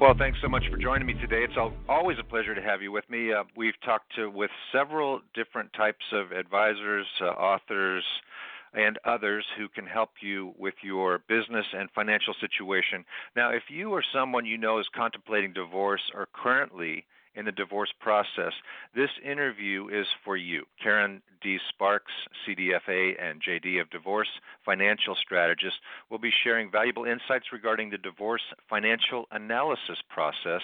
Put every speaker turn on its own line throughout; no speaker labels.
Well, thanks so much for joining me today. It's always a pleasure to have you with me. Uh, we've talked to, with several different types of advisors, uh, authors, and others who can help you with your business and financial situation. Now, if you or someone you know is contemplating divorce or currently in the divorce process. This interview is for you. Karen D. Sparks, CDFA and JD of Divorce Financial Strategist, will be sharing valuable insights regarding the divorce financial analysis process.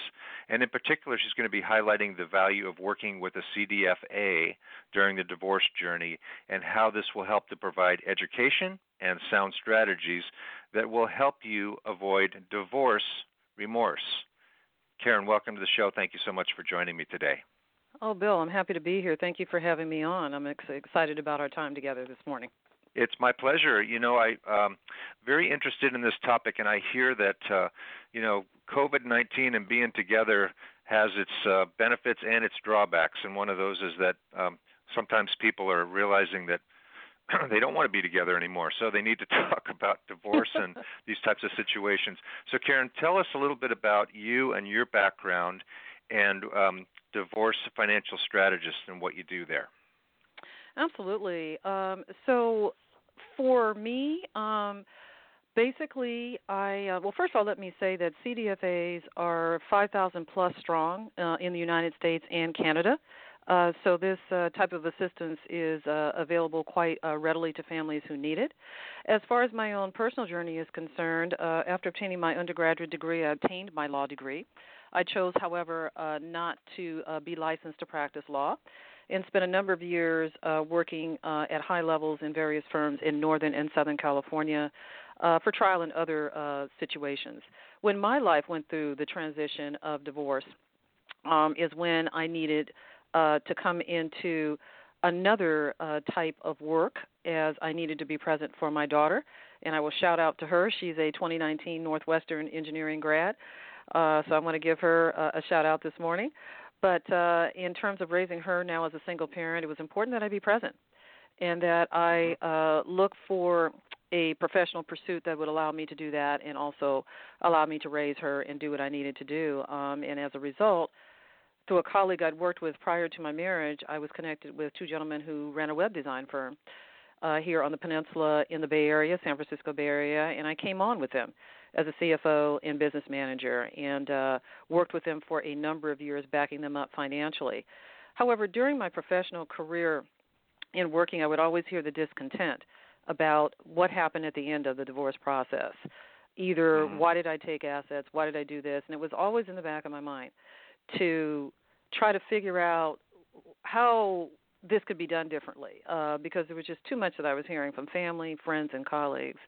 And in particular, she's going to be highlighting the value of working with a CDFA during the divorce journey and how this will help to provide education and sound strategies that will help you avoid divorce remorse. Karen, welcome to the show. Thank you so much for joining me today.
Oh, Bill, I'm happy to be here. Thank you for having me on. I'm ex- excited about our time together this morning.
It's my pleasure. You know, I um very interested in this topic, and I hear that uh, you know COVID-19 and being together has its uh, benefits and its drawbacks. And one of those is that um, sometimes people are realizing that they don't want to be together anymore, so they need to talk about divorce and these types of situations. So, Karen, tell us a little bit about you and your background and um, divorce financial strategist and what you do there.
Absolutely. Um, so, for me, um, basically, I uh, well, first of all, let me say that CDFAs are 5,000 plus strong uh, in the United States and Canada. Uh, so this uh, type of assistance is uh, available quite uh, readily to families who need it. As far as my own personal journey is concerned, uh, after obtaining my undergraduate degree, I obtained my law degree. I chose, however, not to be licensed to practice law and spent a number of years working at high levels in various firms in Northern and Southern California for trial and other situations. When my life went through the transition of divorce, um, is when I needed uh, to come into another uh, type of work as I needed to be present for my daughter. And I will shout out to her. She's a 2019 Northwestern engineering grad. Uh, so I'm going to give her uh, a shout out this morning. But uh, in terms of raising her now as a single parent, it was important that I be present and that I uh, look for a professional pursuit that would allow me to do that and also allow me to raise her and do what I needed to do. Um, and as a result, through a colleague I'd worked with prior to my marriage, I was connected with two gentlemen who ran a web design firm uh, here on the peninsula in the Bay Area, San Francisco Bay Area, and I came on with them as a CFO and business manager and uh, worked with them for a number of years, backing them up financially. However, during my professional career in working, I would always hear the discontent about what happened at the end of the divorce process. Either mm-hmm. why did I take assets? Why did I do this? And it was always in the back of my mind to try to figure out how this could be done differently uh, because there was just too much that I was hearing from family, friends, and colleagues.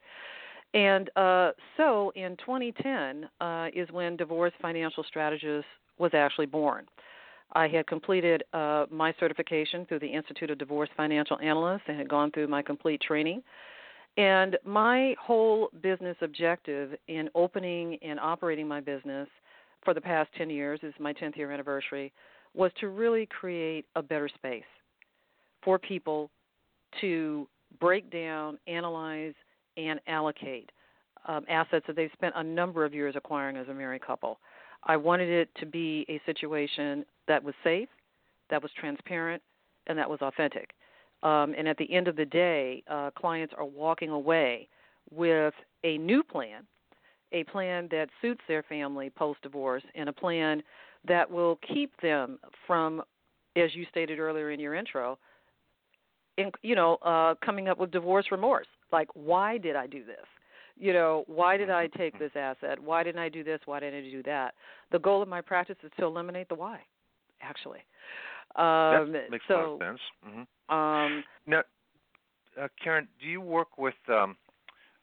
And uh, so in 2010 uh, is when Divorce Financial Strategist was actually born. I had completed uh, my certification through the Institute of Divorce Financial Analysts and had gone through my complete training. And my whole business objective in opening and operating my business for the past 10 years, is my 10th year anniversary, was to really create a better space for people to break down, analyze, and allocate um, assets that they've spent a number of years acquiring as a married couple. I wanted it to be a situation that was safe, that was transparent, and that was authentic. Um, and at the end of the day, uh, clients are walking away with a new plan a plan that suits their family post divorce and a plan that will keep them from, as you stated earlier in your intro, in, you know, uh, coming up with divorce remorse. Like, why did I do this? You know, why did I take this asset? Why didn't I do this? Why didn't I do that? The goal of my practice is to eliminate the why, actually. Um,
that makes
so,
a lot of sense. Mm-hmm.
Um,
now, uh, Karen, do you work with um,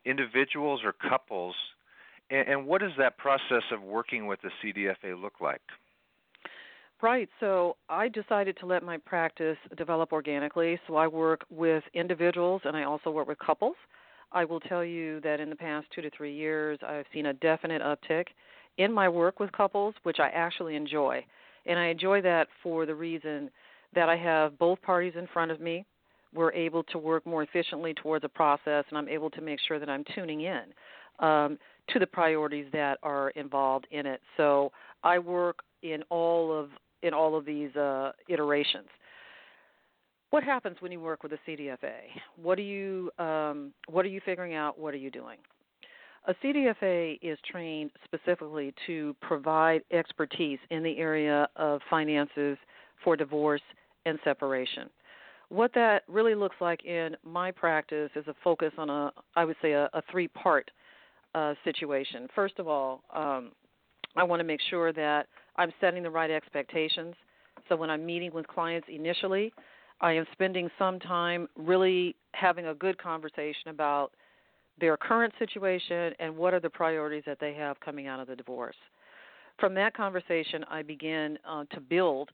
individuals or couples? And, and what does that process of working with the CDFA look like?
Right. So I decided to let my practice develop organically. So I work with individuals and I also work with couples. I will tell you that in the past two to three years, I've seen a definite uptick in my work with couples, which I actually enjoy. And I enjoy that for the reason that I have both parties in front of me. We're able to work more efficiently towards a process, and I'm able to make sure that I'm tuning in um, to the priorities that are involved in it. So I work in all of in all of these uh, iterations. What happens when you work with a CDFA? What are you um, What are you figuring out? What are you doing? A CDFA is trained specifically to provide expertise in the area of finances for divorce and separation. What that really looks like in my practice is a focus on a, I would say, a, a three part uh, situation. First of all, um, I want to make sure that I'm setting the right expectations. So when I'm meeting with clients initially, I am spending some time really having a good conversation about their current situation and what are the priorities that they have coming out of the divorce. From that conversation, I begin uh, to build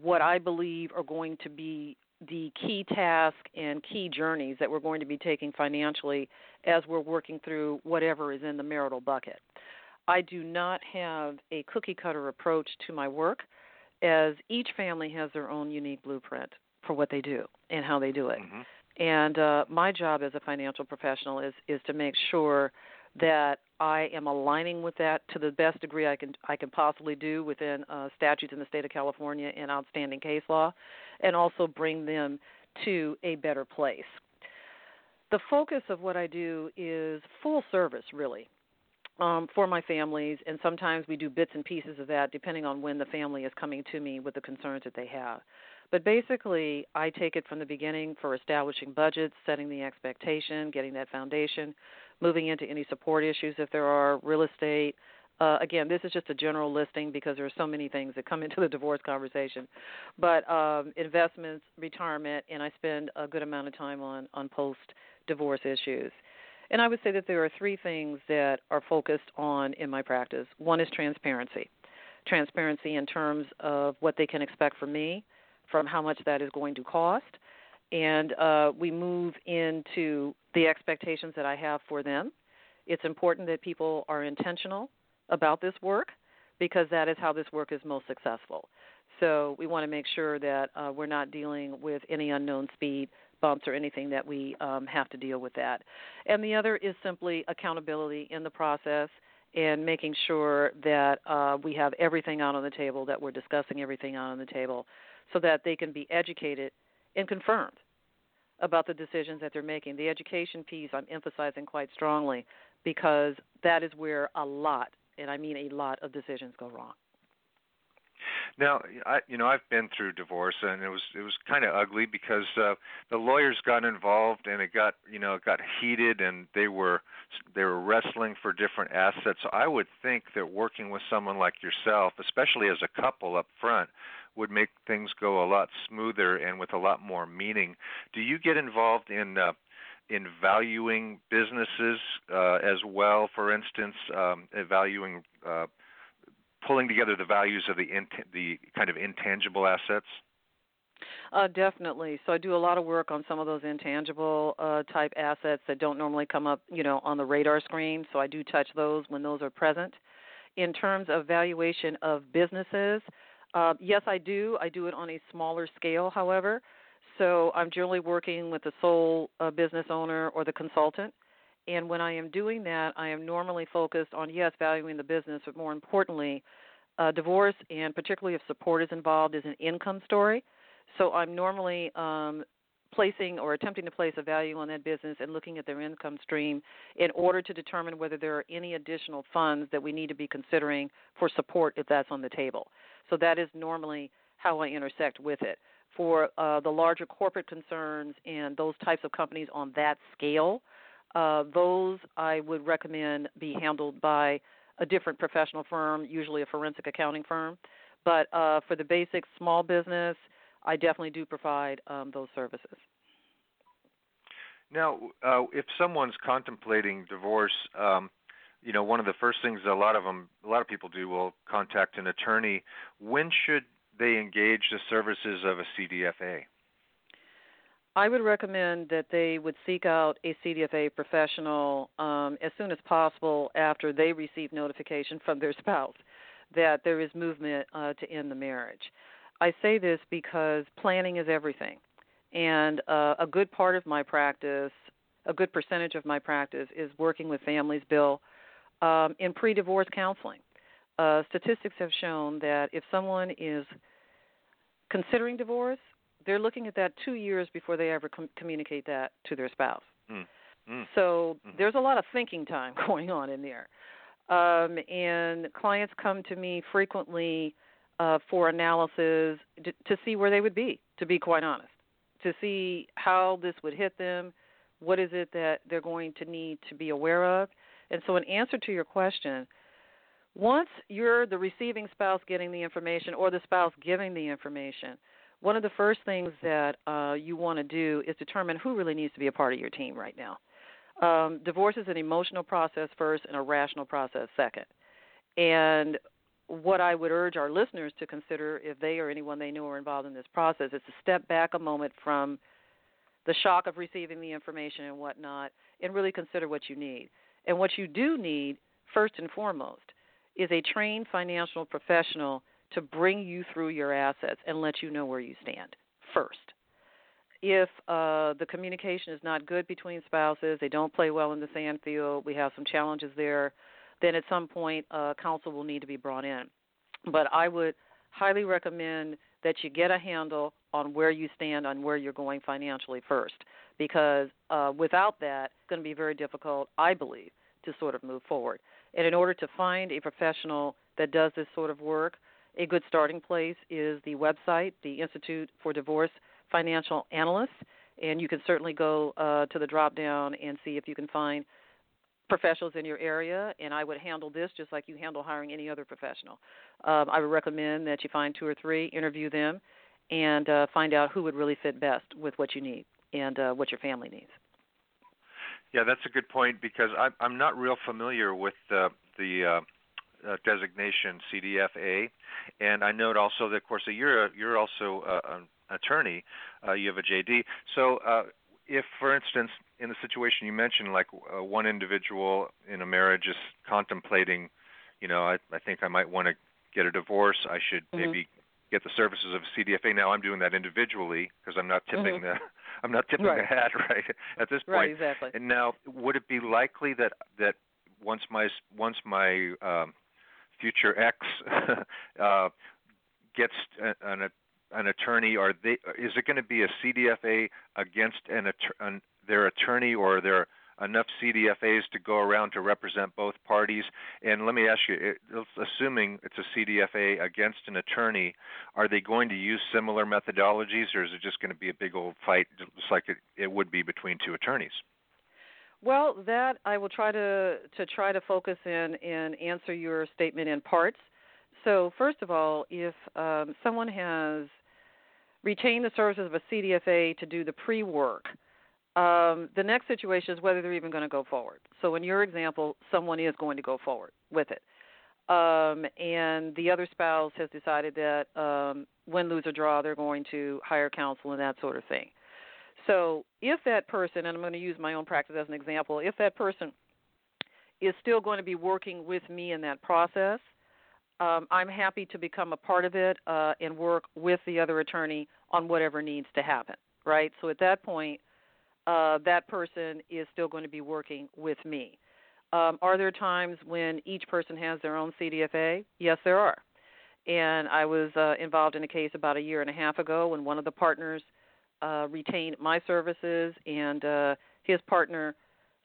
what I believe are going to be the key tasks and key journeys that we're going to be taking financially as we're working through whatever is in the marital bucket. I do not have a cookie cutter approach to my work, as each family has their own unique blueprint for what they do and how they do it.
Mm-hmm.
And uh, my job as a financial professional is is to make sure that I am aligning with that to the best degree I can I can possibly do within uh, statutes in the state of California and outstanding case law, and also bring them to a better place. The focus of what I do is full service, really um, for my families, and sometimes we do bits and pieces of that depending on when the family is coming to me with the concerns that they have. But basically, I take it from the beginning for establishing budgets, setting the expectation, getting that foundation, moving into any support issues if there are, real estate. Uh, again, this is just a general listing because there are so many things that come into the divorce conversation. But um, investments, retirement, and I spend a good amount of time on on post divorce issues. And I would say that there are three things that are focused on in my practice. One is transparency. Transparency in terms of what they can expect from me, from how much that is going to cost, and uh, we move into the expectations that I have for them. It's important that people are intentional about this work because that is how this work is most successful. So we want to make sure that uh, we're not dealing with any unknown speed bumps or anything that we um, have to deal with that. And the other is simply accountability in the process and making sure that uh, we have everything out on the table, that we're discussing everything out on the table, so that they can be educated and confirmed about the decisions that they're making. The education piece I'm emphasizing quite strongly because that is where a lot, and I mean a lot, of decisions go wrong.
Now, I you know I've been through divorce and it was it was kind of ugly because uh, the lawyers got involved and it got you know it got heated and they were they were wrestling for different assets. So I would think that working with someone like yourself, especially as a couple up front, would make things go a lot smoother and with a lot more meaning. Do you get involved in uh, in valuing businesses uh, as well? For instance, um, valuing uh, pulling together the values of the the kind of intangible assets?
Uh, definitely. So I do a lot of work on some of those intangible uh, type assets that don't normally come up, you know, on the radar screen. So I do touch those when those are present. In terms of valuation of businesses, uh, yes, I do. I do it on a smaller scale, however. So I'm generally working with the sole uh, business owner or the consultant. And when I am doing that, I am normally focused on, yes, valuing the business, but more importantly, uh, divorce, and particularly if support is involved, is an income story. So I'm normally um, placing or attempting to place a value on that business and looking at their income stream in order to determine whether there are any additional funds that we need to be considering for support if that's on the table. So that is normally how I intersect with it. For uh, the larger corporate concerns and those types of companies on that scale, uh, those I would recommend be handled by a different professional firm, usually a forensic accounting firm. But uh, for the basic small business, I definitely do provide um, those services.
Now, uh, if someone's contemplating divorce, um, you know, one of the first things a lot of them, a lot of people do, will contact an attorney. When should they engage the services of a CDFA?
I would recommend that they would seek out a CDFA professional um, as soon as possible after they receive notification from their spouse that there is movement uh, to end the marriage. I say this because planning is everything. And uh, a good part of my practice, a good percentage of my practice, is working with families, Bill, um, in pre divorce counseling. Uh, statistics have shown that if someone is considering divorce, they're looking at that two years before they ever com- communicate that to their spouse.
Mm. Mm.
So mm-hmm. there's a lot of thinking time going on in there. Um, and clients come to me frequently uh, for analysis to, to see where they would be, to be quite honest, to see how this would hit them, what is it that they're going to need to be aware of. And so, in answer to your question, once you're the receiving spouse getting the information or the spouse giving the information, one of the first things that uh, you want to do is determine who really needs to be a part of your team right now. Um, divorce is an emotional process first and a rational process second. And what I would urge our listeners to consider if they or anyone they know are involved in this process is to step back a moment from the shock of receiving the information and whatnot and really consider what you need. And what you do need, first and foremost, is a trained financial professional to bring you through your assets and let you know where you stand first. If uh, the communication is not good between spouses, they don't play well in the sand field, we have some challenges there then at some point uh, counsel will need to be brought in. But I would highly recommend that you get a handle on where you stand on where you're going financially first, because uh, without that, it's going to be very difficult, I believe, to sort of move forward. And in order to find a professional that does this sort of work, a good starting place is the website, the Institute for Divorce Financial Analysts, and you can certainly go uh, to the drop down and see if you can find professionals in your area, and I would handle this just like you handle hiring any other professional. Um, I would recommend that you find two or three, interview them, and uh, find out who would really fit best with what you need and uh, what your family needs.
Yeah, that's a good point because I, I'm not real familiar with uh, the uh, uh, designation CDFA, and I note also that, of course, that you're a, you're also uh, an attorney. Uh, you have a JD. So, uh, if, for instance, in the situation you mentioned, like uh, one individual in a marriage is contemplating, you know, I, I think I might want to get a divorce. I should mm-hmm. maybe get the services of CDFA. Now I'm doing that individually because I'm not tipping
mm-hmm.
the I'm not tipping
right.
the hat right at this point.
Right, exactly.
And now, would it be likely that that once my once my um, future ex uh, gets an, an attorney, or they, is it going to be a CDFA against an, an their attorney, or are there enough CDFAs to go around to represent both parties? And let me ask you, assuming it's a CDFA against an attorney, are they going to use similar methodologies, or is it just going to be a big old fight, just like it, it would be between two attorneys?
Well, that I will try to to try to focus in and answer your statement in parts. So, first of all, if um, someone has retain the services of a CDFA to do the pre work. Um, the next situation is whether they're even going to go forward. So, in your example, someone is going to go forward with it. Um, and the other spouse has decided that um, win, lose, or draw, they're going to hire counsel and that sort of thing. So, if that person, and I'm going to use my own practice as an example, if that person is still going to be working with me in that process, um, I'm happy to become a part of it uh, and work with the other attorney on whatever needs to happen, right? So at that point, uh, that person is still going to be working with me. Um, are there times when each person has their own CDFA? Yes, there are. And I was uh, involved in a case about a year and a half ago when one of the partners uh, retained my services, and uh, his partner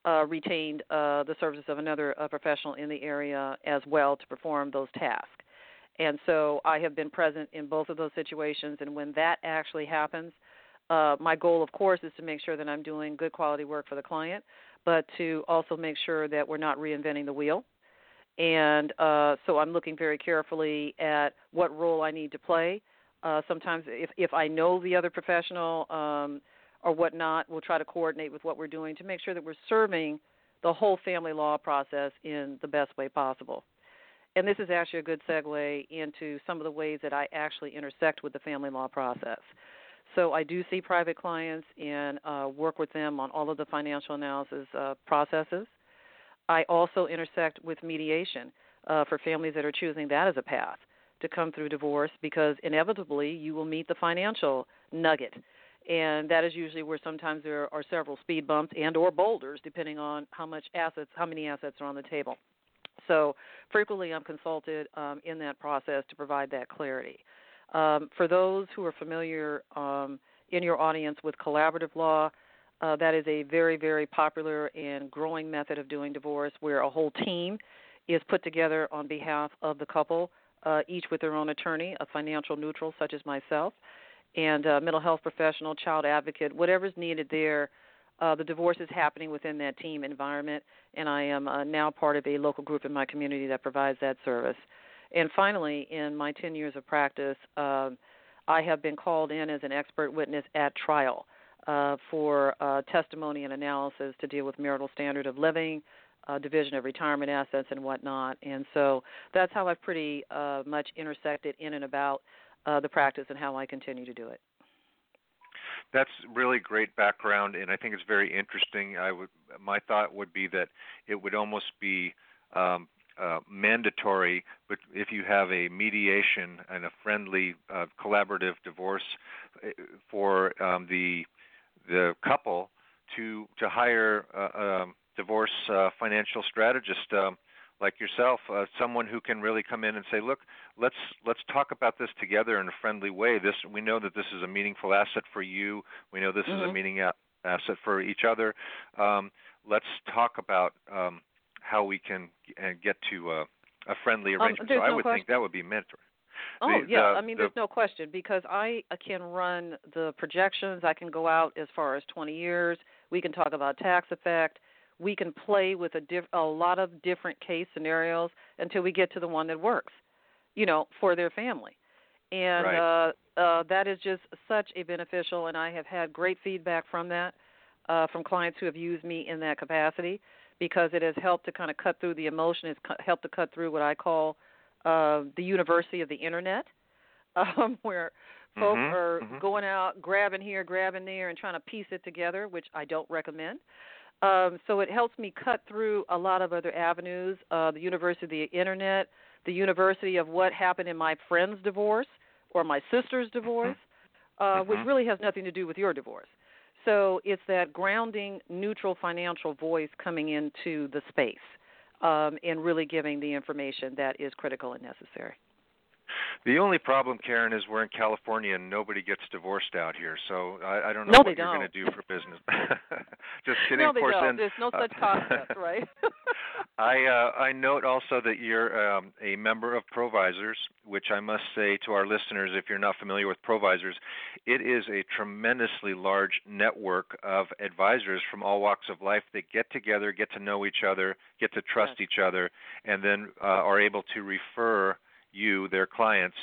uh, retained uh, the services of another uh, professional in the area as well to perform those tasks. And so I have been present in both of those situations. And when that actually happens, uh, my goal, of course, is to make sure that I'm doing good quality work for the client, but to also make sure that we're not reinventing the wheel. And uh, so I'm looking very carefully at what role I need to play. Uh, sometimes, if if I know the other professional um, or whatnot, we'll try to coordinate with what we're doing to make sure that we're serving the whole family law process in the best way possible. And this is actually a good segue into some of the ways that I actually intersect with the family law process. So I do see private clients and uh, work with them on all of the financial analysis uh, processes. I also intersect with mediation uh, for families that are choosing that as a path to come through divorce because inevitably you will meet the financial nugget and that is usually where sometimes there are several speed bumps and or boulders depending on how much assets how many assets are on the table. So frequently i'm consulted um, in that process to provide that clarity. Um, for those who are familiar um, in your audience with collaborative law, uh, that is a very, very popular and growing method of doing divorce where a whole team is put together on behalf of the couple, uh, each with their own attorney, a financial neutral such as myself, and a mental health professional, child advocate, whatever's needed there. Uh, the divorce is happening within that team environment, and I am uh, now part of a local group in my community that provides that service. And finally, in my 10 years of practice, uh, I have been called in as an expert witness at trial uh, for uh, testimony and analysis to deal with marital standard of living, uh, division of retirement assets, and whatnot. And so that's how I've pretty uh, much intersected in and about uh, the practice and how I continue to do it.
That's really great background, and I think it's very interesting. I would, my thought would be that it would almost be um, uh, mandatory, but if you have a mediation and a friendly, uh, collaborative divorce uh, for um, the the couple to to hire a, a divorce uh, financial strategist um, like yourself, uh, someone who can really come in and say, "Look, let's let's talk about this together in a friendly way. This we know that this is a meaningful asset for you. We know this mm-hmm. is a mm-hmm. asset for each other. Um, let's talk about." Um, how we can uh, get to a, a friendly um, arrangement.
Um,
so I
no
would
question.
think that would be mandatory.
Oh
the,
yeah,
the,
I mean,
the,
there's no question because I can run the projections. I can go out as far as 20 years. We can talk about tax effect. We can play with a, diff- a lot of different case scenarios until we get to the one that works, you know, for their family. And
right.
uh, uh, that is just such a beneficial, and I have had great feedback from that uh, from clients who have used me in that capacity because it has helped to kind of cut through the emotion. It's helped to cut through what I call uh, the university of the internet, um, where folks
mm-hmm,
are
mm-hmm.
going out, grabbing here, grabbing there, and trying to piece it together, which I don't recommend. Um, so it helps me cut through a lot of other avenues. Uh, the university of the internet, the university of what happened in my friend's divorce or my sister's divorce,
mm-hmm.
uh, which
mm-hmm.
really has nothing to do with your divorce. So it's that grounding, neutral financial voice coming into the space um, and really giving the information that is critical and necessary.
The only problem, Karen, is we're in California and nobody gets divorced out here. So I, I don't know
no,
what you're
going
to do for business. Just kidding,
no,
of
they
course.
Don't.
And,
There's no such concept, right?
I uh, I note also that you're um, a member of Provisors, which I must say to our listeners, if you're not familiar with Provisors, it is a tremendously large network of advisors from all walks of life that get together, get to know each other, get to trust
yes.
each other, and then uh, are able to refer you, their clients,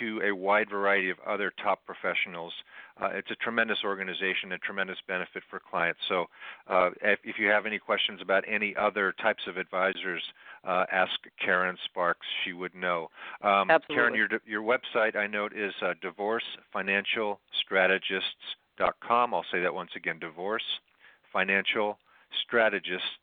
to a wide variety of other top professionals. Uh, it's a tremendous organization a tremendous benefit for clients. So, uh, if, if, you have any questions about any other types of advisors, uh, ask Karen Sparks. She would know. Um,
Absolutely.
Karen, your your website I note is uh, divorcefinancialstrategists.com. I'll say that once again: divorcefinancialstrategists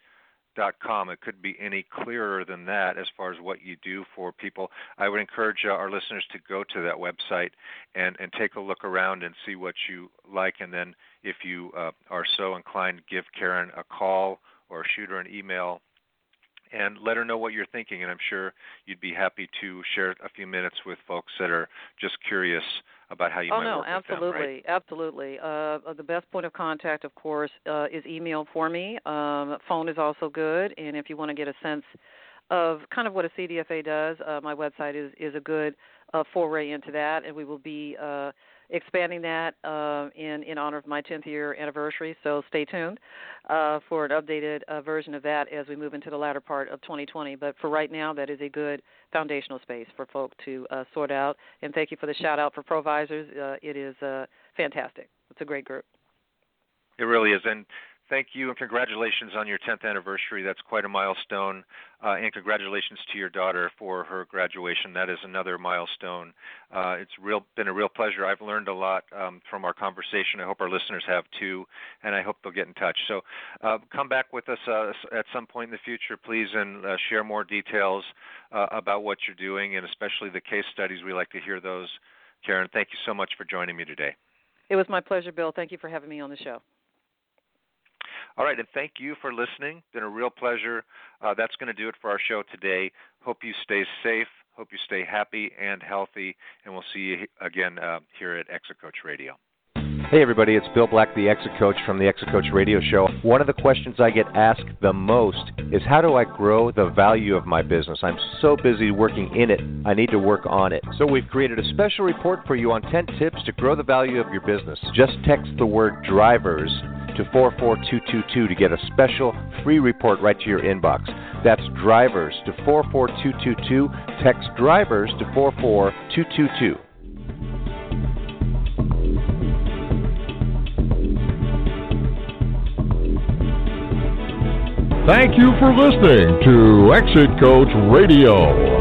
dot com. It could be any clearer than that as far as what you do for people. I would encourage uh, our listeners to go to that website and, and take a look around and see what you like. And then, if you uh, are so inclined, give Karen a call or shoot her an email and let her know what you're thinking. And I'm sure you'd be happy to share a few minutes with folks that are just curious about how you
oh,
might
no,
work
absolutely,
with them. Right?
absolutely. Uh, the best point of contact, of course, uh, is email for me. Um, phone is also good, and if you want to get a sense of kind of what a CDFA does, uh, my website is is a good uh, foray into that, and we will be uh, expanding that uh, in in honor of my 10th year anniversary. So stay tuned uh, for an updated uh, version of that as we move into the latter part of 2020. But for right now, that is a good foundational space for folk to uh, sort out. And thank you for the shout out for Provisors. Uh, it is uh, fantastic. It's a great group.
It really is, and thank you and congratulations on your 10th anniversary. That's quite a milestone. Uh, and congratulations to your daughter for her graduation. That is another milestone. Uh, it's real been a real pleasure. I've learned a lot um, from our conversation. I hope our listeners have too, and I hope they'll get in touch. So uh, come back with us uh, at some point in the future, please, and uh, share more details uh, about what you're doing, and especially the case studies. We like to hear those. Karen, thank you so much for joining me today.
It was my pleasure, Bill. Thank you for having me on the show.
All right, and thank you for listening. Been a real pleasure. Uh, that's going to do it for our show today. Hope you stay safe. Hope you stay happy and healthy, and we'll see you again uh, here at Exit Coach Radio.
Hey everybody, it's Bill Black, the Exit Coach from the Exit Coach Radio Show. One of the questions I get asked the most is how do I grow the value of my business? I'm so busy working in it, I need to work on it. So we've created a special report for you on 10 tips to grow the value of your business. Just text the word drivers to 44222 to get a special free report right to your inbox. That's drivers to 44222. Text drivers to 44222.
Thank you for listening to Exit Coach Radio.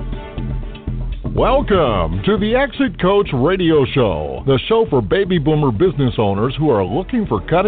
Welcome to the Exit Coach Radio Show, the show for baby boomer business owners who are looking for cutting